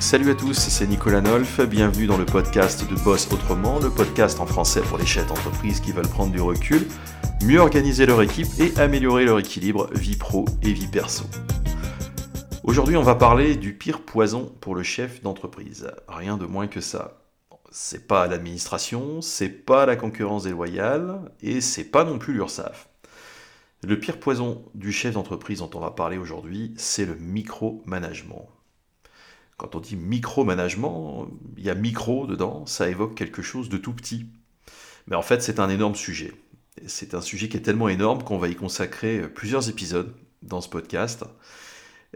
Salut à tous, c'est Nicolas Nolf, bienvenue dans le podcast de Boss Autrement, le podcast en français pour les chefs d'entreprise qui veulent prendre du recul, mieux organiser leur équipe et améliorer leur équilibre vie pro et vie perso. Aujourd'hui, on va parler du pire poison pour le chef d'entreprise. Rien de moins que ça. C'est pas l'administration, c'est pas la concurrence déloyale et c'est pas non plus l'URSSAF. Le pire poison du chef d'entreprise dont on va parler aujourd'hui, c'est le micromanagement. Quand on dit micromanagement, il y a micro dedans, ça évoque quelque chose de tout petit. Mais en fait, c'est un énorme sujet. C'est un sujet qui est tellement énorme qu'on va y consacrer plusieurs épisodes dans ce podcast.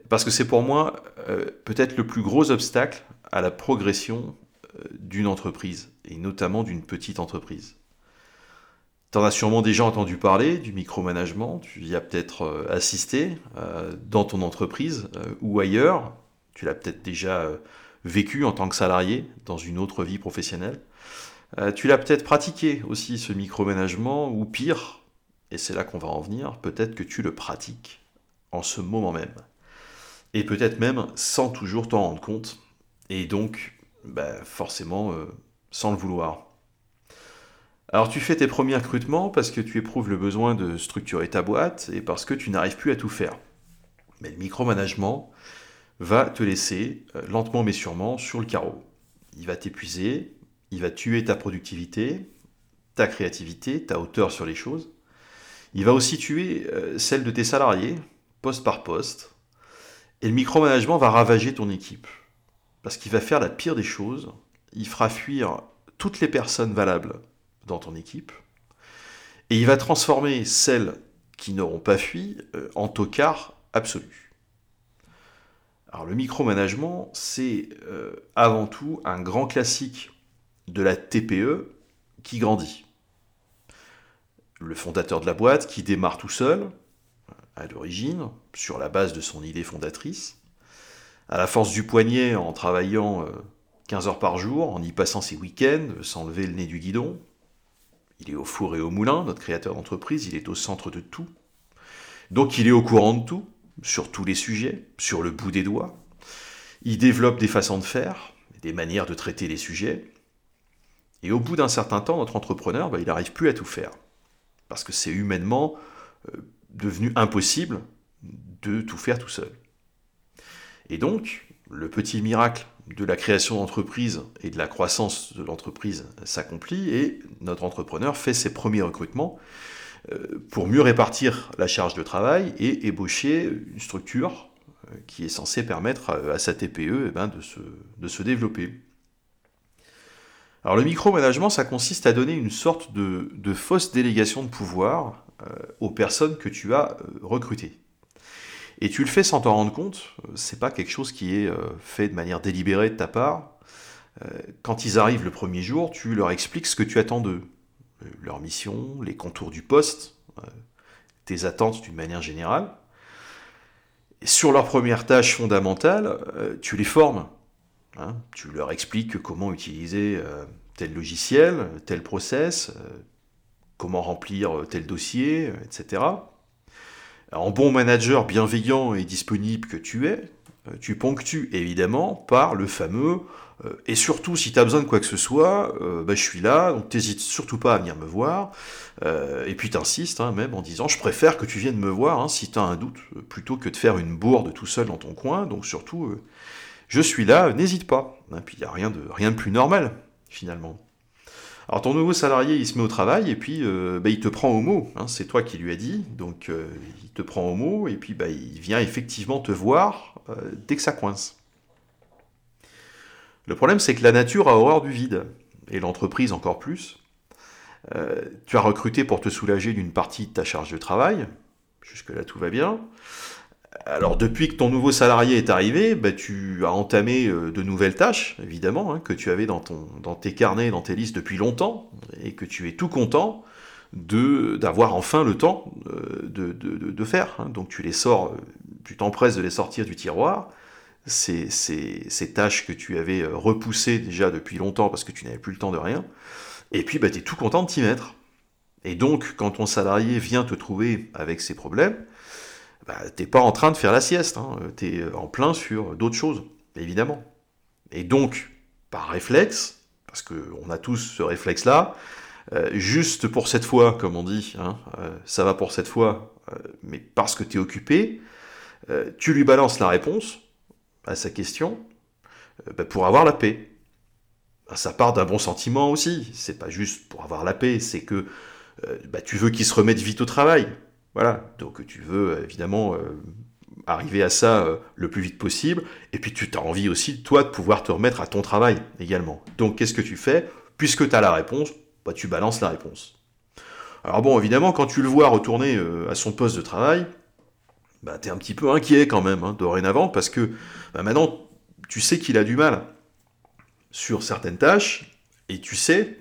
Parce que c'est pour moi euh, peut-être le plus gros obstacle à la progression euh, d'une entreprise, et notamment d'une petite entreprise. Tu en as sûrement déjà entendu parler du micromanagement, tu y as peut-être euh, assisté dans ton entreprise ou ailleurs, tu l'as peut-être déjà vécu en tant que salarié dans une autre vie professionnelle. tu l'as peut-être pratiqué aussi ce micromanagement, ou pire, et c'est là qu'on va en venir, peut-être que tu le pratiques en ce moment même et peut-être même sans toujours t'en rendre compte, et donc bah, forcément euh, sans le vouloir. Alors tu fais tes premiers recrutements parce que tu éprouves le besoin de structurer ta boîte et parce que tu n'arrives plus à tout faire. Mais le micromanagement va te laisser euh, lentement mais sûrement sur le carreau. Il va t'épuiser, il va tuer ta productivité, ta créativité, ta hauteur sur les choses. Il va aussi tuer euh, celle de tes salariés, poste par poste, et le micromanagement va ravager ton équipe. Parce qu'il va faire la pire des choses. Il fera fuir toutes les personnes valables dans ton équipe. Et il va transformer celles qui n'auront pas fui euh, en tocards absolus. Alors le micromanagement, c'est euh, avant tout un grand classique de la TPE qui grandit. Le fondateur de la boîte qui démarre tout seul, à l'origine, sur la base de son idée fondatrice, à la force du poignet en travaillant 15 euh, heures par jour, en y passant ses week-ends, sans lever le nez du guidon. Il est au four et au moulin, notre créateur d'entreprise, il est au centre de tout. Donc il est au courant de tout, sur tous les sujets, sur le bout des doigts. Il développe des façons de faire, des manières de traiter les sujets. Et au bout d'un certain temps, notre entrepreneur, bah, il n'arrive plus à tout faire. Parce que c'est humainement euh, devenu impossible de tout faire tout seul. Et donc, le petit miracle de la création d'entreprise et de la croissance de l'entreprise s'accomplit et notre entrepreneur fait ses premiers recrutements pour mieux répartir la charge de travail et ébaucher une structure euh, qui est censée permettre à sa TPE eh ben, de, se, développer. Alors le micromanagement, ça consiste à donner une sorte de, fausse délégation de pouvoir euh, aux personnes que tu as euh, recrutées. Et tu le fais sans t'en rendre compte, euh, c'est pas quelque chose qui est fait de manière délibérée de ta part. Quand ils arrivent le premier jour, tu leur expliques ce que tu attends d'eux, leur mission, les contours du poste, tes attentes d'une manière générale. Sur leur première tâche fondamentale, tu les formes. Hein. tu leur expliques comment utiliser tel logiciel, tel process, comment remplir euh, tel dossier, euh, etc. En bon manager bienveillant et disponible que tu es, euh, tu ponctues évidemment par le fameux et surtout si tu as besoin de quoi que ce soit, bah, je suis là, donc t'hésites surtout pas à venir me voir. et puis t'insistes hein, même en disant je préfère que tu viennes me voir hein, si tu as un doute, plutôt que de faire une bourde tout seul dans ton coin. Donc surtout, je suis là, n'hésite pas. Puis il n'y a rien de, rien de plus normal finalement. Alors ton nouveau salarié, il se met au travail et puis euh, bah, il te prend au mot. Hein. c'est toi qui lui as dit, donc euh, il te prend au mot et puis bah, il vient effectivement te voir euh, dès que ça coince. Le problème, c'est que la nature a horreur du vide, et l'entreprise encore plus. tu as recruté pour te soulager d'une partie de ta charge de travail, jusque-là tout va bien. Alors depuis que ton nouveau salarié est arrivé, bah, tu as entamé euh, de nouvelles tâches, évidemment, hein, que tu avais dans, ton, dans tes carnets, dans tes listes depuis longtemps, et que tu es tout content d'avoir enfin le temps euh, de, de, faire. Hein. Donc tu les sors, euh, tu t'empresses de les sortir du tiroir. Ces, ces, ces, tâches que tu avais repoussées déjà depuis longtemps parce que tu n'avais plus le temps de rien. Et puis bah, tu es tout content de t'y mettre. Et donc quand ton salarié vient te trouver avec ses problèmes, bah, t'es pas en train de faire la sieste, hein. tu es en plein sur d'autres choses, évidemment. Et donc, par réflexe, parce qu'on a tous ce réflexe-là, euh, juste pour cette fois, comme on dit, hein, euh, ça va pour cette fois, euh, mais parce que tu es occupé, tu lui balances la réponse à sa question bah, pour avoir la paix. Bah, ça part d'un bon sentiment aussi, c'est pas juste pour avoir la paix, c'est que tu veux qu'il se remette vite au travail. Voilà, donc tu veux évidemment arriver à ça le plus vite possible, et puis tu as envie aussi, toi, de pouvoir te remettre à ton travail également. Donc qu'est-ce que tu fais? Puisque tu as la réponse, bah, tu balances la réponse. Alors bon, évidemment, quand tu le vois retourner euh, à son poste de travail, bah, tu es un petit peu inquiet quand même, hein, dorénavant, parce que bah, maintenant, tu sais qu'il a du mal sur certaines tâches, et tu sais,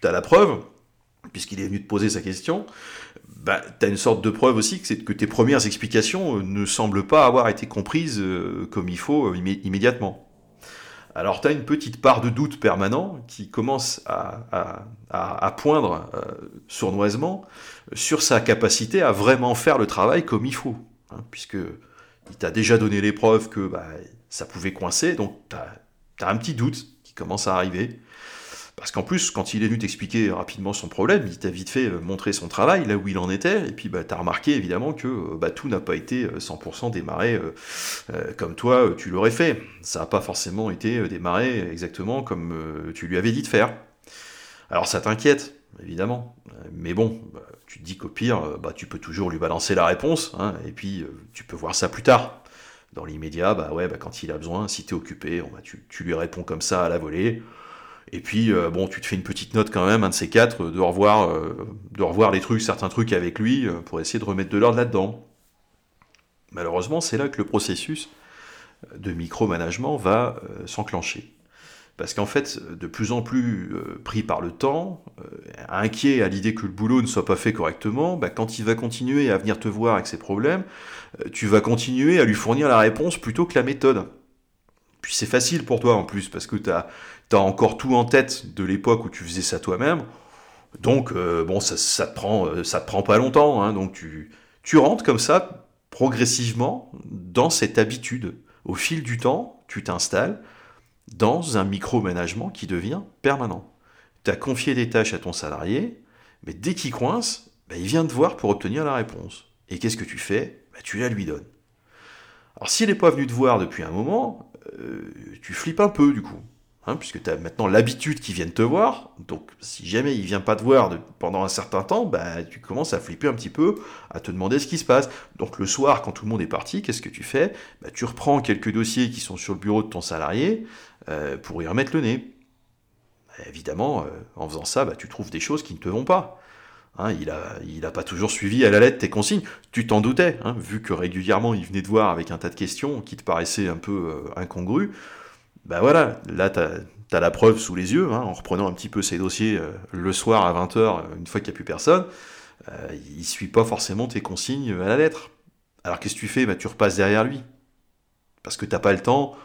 tu as la preuve, puisqu'il est venu te poser sa question, bah, tu as une sorte de preuve aussi que, que tes premières explications euh, ne semblent pas avoir été comprises euh, comme il faut immédiatement. Alors tu as une petite part de doute permanent qui commence à, poindre euh, sournoisement sur sa capacité à vraiment faire le travail comme il faut. Hein, puisque il t'a déjà donné les preuves que bah, ça pouvait coincer, donc tu as, un petit doute qui commence à arriver. Parce qu'en plus, quand il est venu t'expliquer rapidement son problème, il t'a vite fait euh, montrer son travail, là où il en était, et puis bah, tu as remarqué évidemment que euh, bah, tout n'a pas été 100% euh, démarré comme toi tu l'aurais fait. Ça n'a pas forcément été démarré exactement comme tu lui avais dit de faire. Alors ça t'inquiète, évidemment, mais bon, bah, tu te dis qu'au pire, bah, tu peux toujours lui balancer la réponse, hein, et puis tu peux voir ça plus tard. Dans l'immédiat, bah ouais, bah, quand il a besoin, si tu es occupé, tu lui réponds comme ça à la volée. Et puis, euh, bon, tu te fais une petite note quand même, un de ces quatre, de revoir, euh, de revoir les trucs, certains trucs avec lui, euh, pour essayer de remettre de l'ordre là-dedans. Malheureusement, c'est là que le processus de micromanagement va s'enclencher. Parce qu'en fait, de plus en plus pris par le temps, inquiet à l'idée que le boulot ne soit pas fait correctement, bah, quand il va continuer à venir te voir avec ses problèmes, tu vas continuer à lui fournir la réponse plutôt que la méthode. Puis c'est facile pour toi en plus, parce que tu as, encore tout en tête de l'époque où tu faisais ça toi-même. Donc, euh, bon, ça, ça, te prend, euh, ça te prend pas longtemps. Hein. donc, tu, tu rentres comme ça, progressivement, dans cette habitude. Au fil du temps, tu t'installes dans un micromanagement qui devient permanent. Tu as confié des tâches à ton salarié, mais dès qu'il coince, bah, il vient te voir pour obtenir la réponse. Et qu'est-ce que tu fais? Bah, Tu la lui donnes. Alors s'il n'est pas venu te voir depuis un moment, euh, tu flippes un peu du coup. Hein, puisque tu as maintenant l'habitude qu'ils viennent te voir. Donc, si jamais il vient pas te voir pendant un certain temps, bah, tu commences à flipper un petit peu, à te demander ce qui se passe. Donc, le soir, quand tout le monde est parti, qu'est-ce que tu fais? Bah, Tu reprends quelques dossiers qui sont sur le bureau de ton salarié euh, pour y remettre le nez. Bah, évidemment, euh, en faisant ça, tu trouves des choses qui ne te vont pas. Hein, il n'a il a pas toujours suivi à la lettre tes consignes. Tu t'en doutais, hein, vu que régulièrement il venait te voir avec un tas de questions qui te paraissaient un peu euh, incongrues ben voilà, là, tu as, la preuve sous les yeux, hein, en reprenant un petit peu ces dossiers euh, le soir à 20h, euh, une fois qu'il n'y a plus personne, euh, il suit pas forcément tes consignes à la lettre. Alors qu'est-ce que tu fais? Bah, Tu repasses derrière lui. Parce que tu n'as pas le temps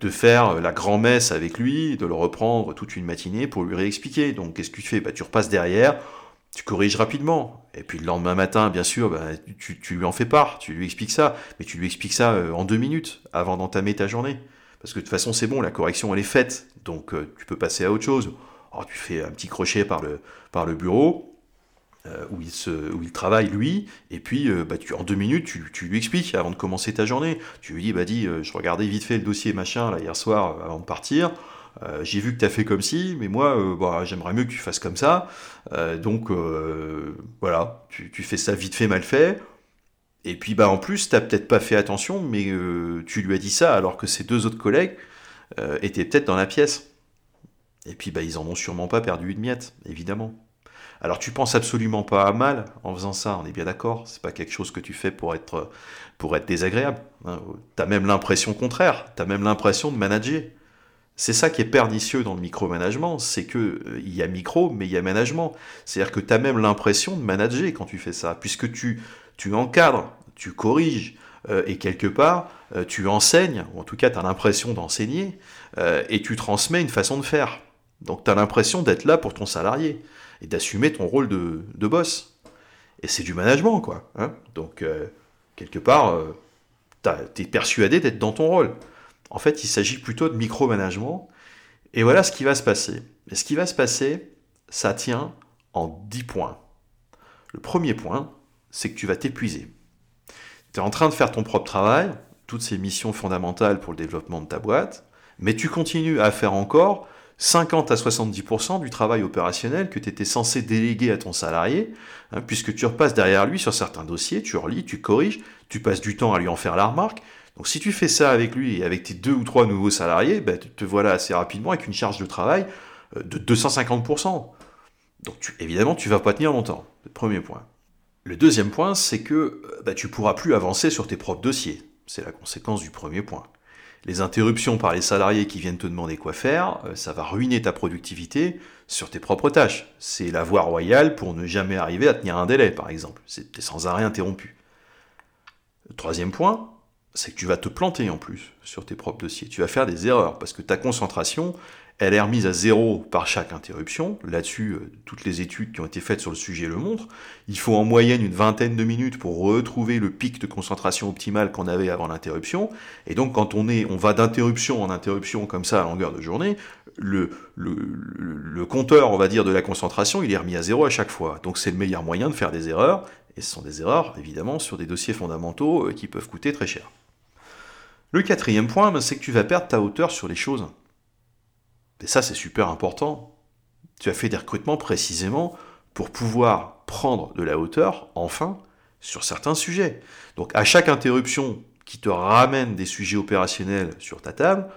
de faire la grand-messe avec lui, de le reprendre toute une matinée pour lui réexpliquer. Donc qu'est-ce que tu fais? Bah, Tu repasses derrière, tu corriges rapidement. Et puis le lendemain matin, bien sûr, bah, tu, lui en fais part, tu lui expliques ça, mais tu lui expliques ça en deux minutes avant d'entamer ta journée. Parce que de toute façon, c'est bon, la correction, elle est faite. Donc, euh, tu peux passer à autre chose. Alors, tu fais un petit crochet par le, bureau, euh, où, il travaille, lui. Et puis, euh, bah, en deux minutes, tu, tu, lui expliques avant de commencer ta journée. Tu lui dis, bah, dis, je regardais vite fait le dossier machin, là, hier soir, avant de partir. J'ai vu que tu as fait comme si, mais moi, bah, j'aimerais mieux que tu fasses comme ça. donc, voilà, tu, tu fais ça vite fait, mal fait. Et puis bah en plus, t'as peut-être pas fait attention, mais euh, tu lui as dit ça alors que ses deux autres collègues euh, étaient peut-être dans la pièce. Et puis bah ils en ont sûrement pas perdu une miette, évidemment. Alors tu penses absolument pas à mal en faisant ça, on est bien d'accord. C'est pas quelque chose que tu fais pour être pour être désagréable. Hein. T'as même l'impression contraire. T'as même l'impression de manager. C'est ça qui est pernicieux dans le micromanagement, c'est que euh, il y a micro, mais il y a management. C'est-à-dire que tu as même l'impression de manager quand tu fais ça, puisque tu tu encadres, tu corriges, euh, et quelque part, euh, tu enseignes, ou en tout cas tu as l'impression d'enseigner, et tu transmets une façon de faire. Donc tu as l'impression d'être là pour ton salarié, et d'assumer ton rôle de, boss. Et c'est du management, quoi. Hein. Donc, quelque part, tu es persuadé d'être dans ton rôle. En fait, il s'agit plutôt de micromanagement. Et voilà ce qui va se passer. Et ce qui va se passer, ça tient en 10 points. Le premier point, c'est que tu vas t'épuiser. Tu es en train de faire ton propre travail, toutes ces missions fondamentales pour le développement de ta boîte, mais tu continues à faire encore 50 à 70% du travail opérationnel que tu étais censé déléguer à ton salarié, hein, puisque tu repasses derrière lui sur certains dossiers, tu relis, tu corriges, tu passes du temps à lui en faire la remarque. Donc si tu fais ça avec lui et avec tes deux ou trois nouveaux salariés, ben, te voilà assez rapidement avec une charge de travail euh, de 250%. Donc évidemment, tu vas pas tenir longtemps. Premier point. Le deuxième point, c'est que bah, tu pourras plus avancer sur tes propres dossiers. C'est la conséquence du premier point. Les interruptions par les salariés qui viennent te demander quoi faire, euh, ça va ruiner ta productivité sur tes propres tâches. C'est la voie royale pour ne jamais arriver à tenir un délai, par exemple. C'est sans arrêt interrompu. Troisième point, c'est que tu vas te planter en plus sur tes propres dossiers. Tu vas faire des erreurs parce que ta concentration, elle est remise à zéro par chaque interruption. Là-dessus, euh, toutes les études qui ont été faites sur le sujet le montrent. Il faut en moyenne une vingtaine de minutes pour retrouver le pic de concentration optimale qu'on avait avant l'interruption. Et donc, quand on, est, on va d'interruption en interruption comme ça à longueur de journée, le, le, le, compteur, on va dire, de la concentration, il est remis à zéro à chaque fois. Donc, c'est le meilleur moyen de faire des erreurs. Et ce sont des erreurs, évidemment, sur des dossiers fondamentaux euh, qui peuvent coûter très cher. Le quatrième point, ben, c'est que tu vas perdre ta hauteur sur les choses. Et ça, c'est super important. Tu as fait des recrutements précisément pour pouvoir prendre de la hauteur, enfin, sur certains sujets. Donc à chaque interruption qui te ramène des sujets opérationnels sur ta table,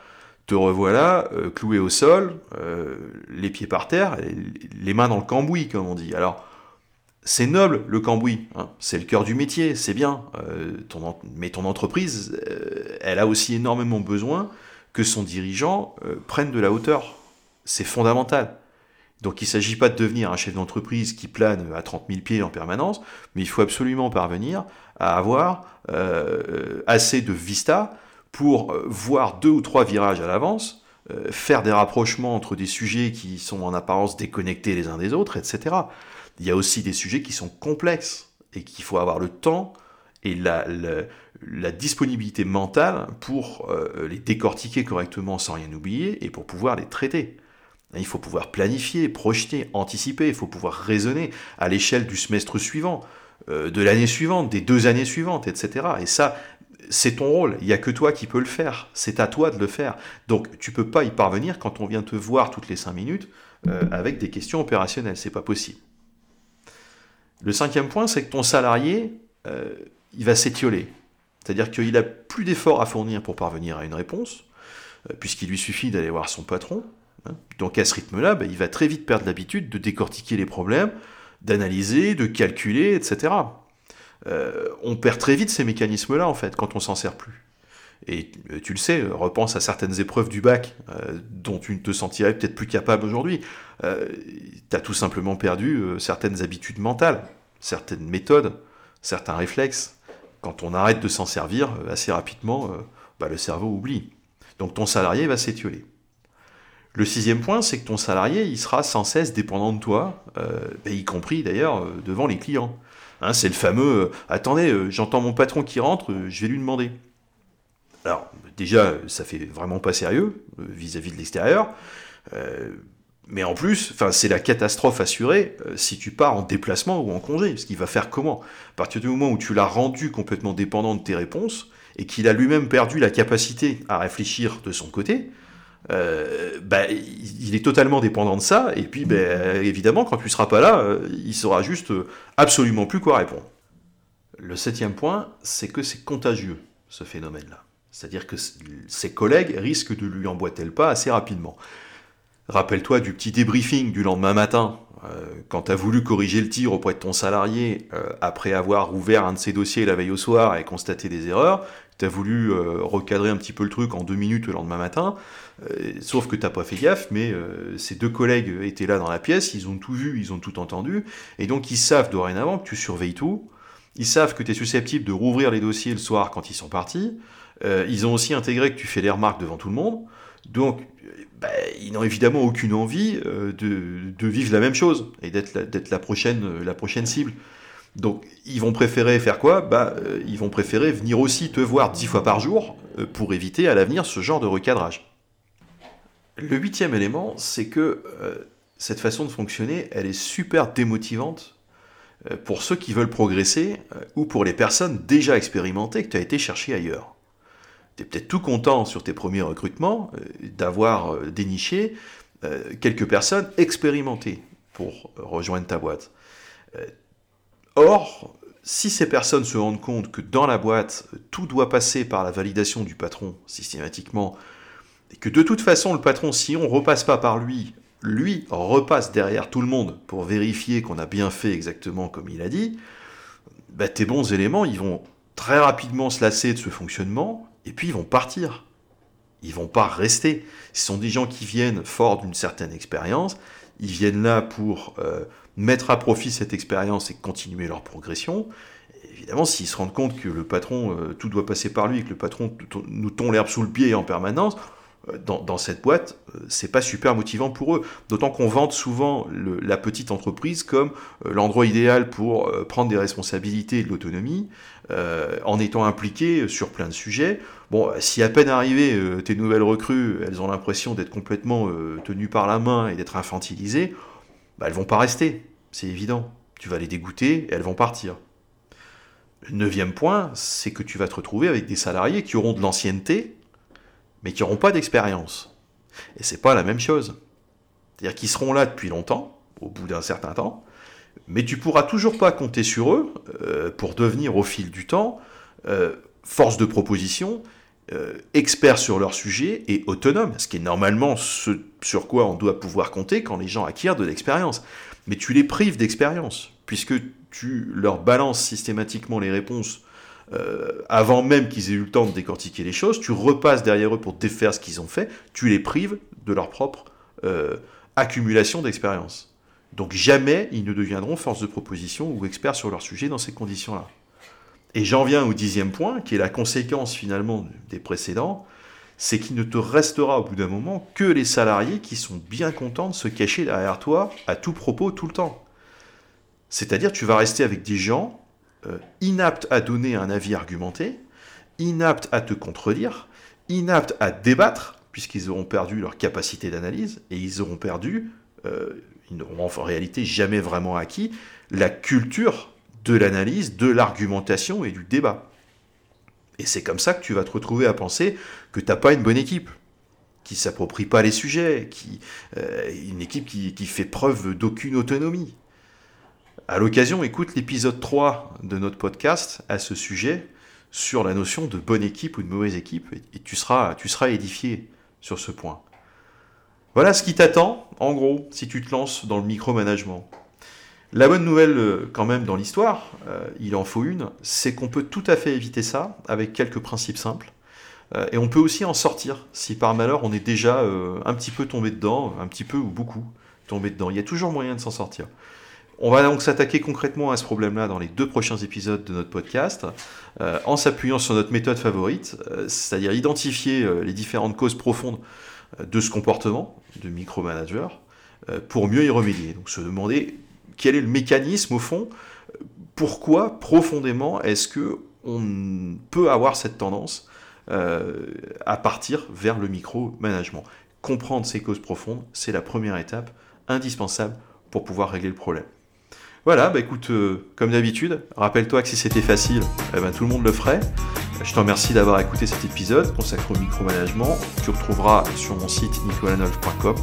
te revoilà euh, cloué au sol, euh, les pieds par terre, les mains dans le cambouis, comme on dit. Alors, c'est noble le cambouis, hein. c'est le cœur du métier, c'est bien. Euh, mais ton entreprise, elle a aussi énormément besoin que son dirigeant euh, prenne de la hauteur. C'est fondamental. Donc il ne s'agit pas de devenir un chef d'entreprise qui plane à 30 000 pieds en permanence, mais il faut absolument parvenir à avoir euh, assez de vista pour euh, voir deux ou trois virages à l'avance, faire des rapprochements entre des sujets qui sont en apparence déconnectés les uns des autres, etc. Il y a aussi des sujets qui sont complexes et qu'il faut avoir le temps et la, disponibilité mentale pour euh, les décortiquer correctement sans rien oublier et pour pouvoir les traiter. Il faut pouvoir planifier, projeter, anticiper, il faut pouvoir raisonner à l'échelle du semestre suivant, euh, de l'année suivante, des deux années suivantes, etc. Et ça, c'est ton rôle, il n'y a que toi qui peux le faire, c'est à toi de le faire. Donc tu peux pas y parvenir quand on vient te voir toutes les cinq minutes euh, avec des questions opérationnelles, c'est pas possible. Le cinquième point, c'est que ton salarié, il va s'étioler. C'est-à-dire qu'il n'a plus d'efforts à fournir pour parvenir à une réponse, euh, puisqu'il lui suffit d'aller voir son patron. Hein. Donc à ce rythme-là, ben, il va très vite perdre l'habitude de décortiquer les problèmes, d'analyser, de calculer, etc. Euh, on perd très vite ces mécanismes-là, en fait, quand on s'en sert plus. Et euh, tu le sais, repense à certaines épreuves du bac dont tu ne te sentirais peut-être plus capable aujourd'hui. tu as tout simplement perdu certaines habitudes mentales, certaines méthodes, certains réflexes quand on arrête de s'en servir, euh, assez rapidement, euh, bah, le cerveau oublie. Donc ton salarié va s'étioler. Le sixième point, c'est que ton salarié, il sera sans cesse dépendant de toi, euh, bah, y compris d'ailleurs devant les clients. Hein, c'est le fameux attendez, j'entends mon patron qui rentre, je vais lui demander. Alors, déjà, ça fait vraiment pas sérieux vis-à-vis de l'extérieur. Mais en plus, c'est la catastrophe assurée euh, si tu pars en déplacement ou en congé, parce qu'il va faire comment? À partir du moment où tu l'as rendu complètement dépendant de tes réponses, et qu'il a lui-même perdu la capacité à réfléchir de son côté, euh, bah, il est totalement dépendant de ça, et puis bah, évidemment, quand tu seras pas là, euh, il saura juste absolument plus quoi répondre. Le septième point, c'est que c'est contagieux, ce phénomène-là. C'est-à-dire que ses collègues risquent de lui emboîter le pas assez rapidement. Rappelle-toi du petit débriefing du lendemain matin, euh, quand tu as voulu corriger le tir auprès de ton salarié, euh, après avoir ouvert un de ses dossiers la veille au soir et constaté des erreurs, tu as voulu euh, recadrer un petit peu le truc en deux minutes le lendemain matin, sauf que tu pas fait gaffe, mais ces deux collègues étaient là dans la pièce, ils ont tout vu, ils ont tout entendu, et donc ils savent dorénavant que tu surveilles tout, ils savent que tu es susceptible de rouvrir les dossiers le soir quand ils sont partis, ils ont aussi intégré que tu fais les remarques devant tout le monde, donc bah, ils n'ont évidemment aucune envie euh, de, vivre la même chose et d'être la, la, prochaine, euh, la prochaine cible. Donc ils vont préférer faire quoi? Bah, euh, Ils vont préférer venir aussi te voir dix fois par jour pour éviter à l'avenir ce genre de recadrage. Le huitième élément, c'est que cette façon de fonctionner, elle est super démotivante pour ceux qui veulent progresser ou pour les personnes déjà expérimentées que tu as été chercher ailleurs tu es peut-être tout content sur tes premiers recrutements euh, d'avoir euh, déniché euh, quelques personnes expérimentées pour rejoindre ta boîte. Or, si ces personnes se rendent compte que dans la boîte, tout doit passer par la validation du patron systématiquement, et que de toute façon, le patron, si on repasse pas par lui, lui repasse derrière tout le monde pour vérifier qu'on a bien fait exactement comme il a dit, bah, tes bons éléments, ils vont très rapidement se lasser de ce fonctionnement et puis ils vont partir. Ils vont pas rester. Ce sont des gens qui viennent forts d'une certaine expérience, ils viennent là pour euh, mettre à profit cette expérience et continuer leur progression. évidemment, s'ils se rendent compte que le patron, euh, tout doit passer par lui, et que le patron nous tond l'herbe sous le pied en permanence, euh, dans, cette boîte, c'est pas super motivant pour eux. D'autant qu'on vante souvent la petite entreprise comme l'endroit idéal pour prendre des responsabilités et de l'autonomie, en étant impliqué sur plein de sujets. Bon, si à peine arrivées, euh, tes nouvelles recrues, elles ont l'impression d'être complètement euh, tenues par la main et d'être infantilisées, bah, elles vont pas rester, c'est évident. Tu vas les dégoûter et elles vont partir. Le neuvième point, c'est que tu vas te retrouver avec des salariés qui auront de l'ancienneté, mais qui n'auront pas d'expérience. Et c'est pas la même chose. C'est-à-dire qu'ils seront là depuis longtemps, au bout d'un certain temps, mais tu pourras toujours pas compter sur eux euh, pour devenir au fil du temps force de proposition euh, experts sur leur sujet et autonomes, ce qui est normalement ce sur quoi on doit pouvoir compter quand les gens acquièrent de l'expérience. Mais tu les prives d'expérience, puisque tu leur balances systématiquement les réponses euh, avant même qu'ils aient eu le temps de décortiquer les choses, tu repasses derrière eux pour défaire ce qu'ils ont fait, tu les prives de leur propre euh, accumulation d'expérience. Donc jamais ils ne deviendront force de proposition ou experts sur leur sujet dans ces conditions-là. Et j'en viens au dixième point, qui est la conséquence finalement des précédents, c'est qu'il ne te restera au bout d'un moment que les salariés qui sont bien contents de se cacher derrière toi à tout propos tout le temps. C'est-à-dire tu vas rester avec des gens euh, inaptes à donner un avis argumenté, inaptes à te contredire, inaptes à débattre, puisqu'ils auront perdu leur capacité d'analyse, et ils auront perdu, euh, ils n'auront en réalité jamais vraiment acquis, la culture de l'analyse, de l'argumentation et du débat. Et c'est comme ça que tu vas te retrouver à penser que tu n'as pas une bonne équipe, qui s'approprie pas les sujets, qui, euh, une équipe qui, fait preuve d'aucune autonomie. À l'occasion, écoute l'épisode 3 de notre podcast à ce sujet sur la notion de bonne équipe ou de mauvaise équipe, et, tu seras édifié sur ce point. Voilà ce qui t'attend, en gros, si tu te lances dans le micromanagement. La bonne nouvelle, euh, quand même, dans l'histoire, euh, il en faut une, c'est qu'on peut tout à fait éviter ça avec quelques principes simples. Euh, et on peut aussi en sortir si par malheur on est déjà un petit peu tombé dedans, un petit peu ou beaucoup tombé dedans. Il y a toujours moyen de s'en sortir. On va donc s'attaquer concrètement à ce problème-là dans les deux prochains épisodes de notre podcast, en s'appuyant sur notre méthode favorite, c'est-à-dire identifier les différentes causes profondes de ce comportement de micromanager pour mieux y remédier. Donc se demander quel est le mécanisme au fond Pourquoi profondément est-ce que on peut avoir cette tendance euh, à partir vers le micro-management Comprendre ces causes profondes, c'est la première étape indispensable pour pouvoir régler le problème. Voilà, bah écoute, euh, comme d'habitude, rappelle-toi que si c'était facile, eh ben, tout le monde le ferait. Je te remercie d'avoir écouté cet épisode consacré au micromanagement. Tu retrouveras sur mon site nicolanolf.com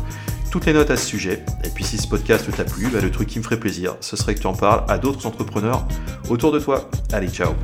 toutes les notes à ce sujet. Et puis si ce podcast t'a plu, bah, le truc qui me ferait plaisir, ce serait que tu en parles à d'autres entrepreneurs autour de toi. Allez, ciao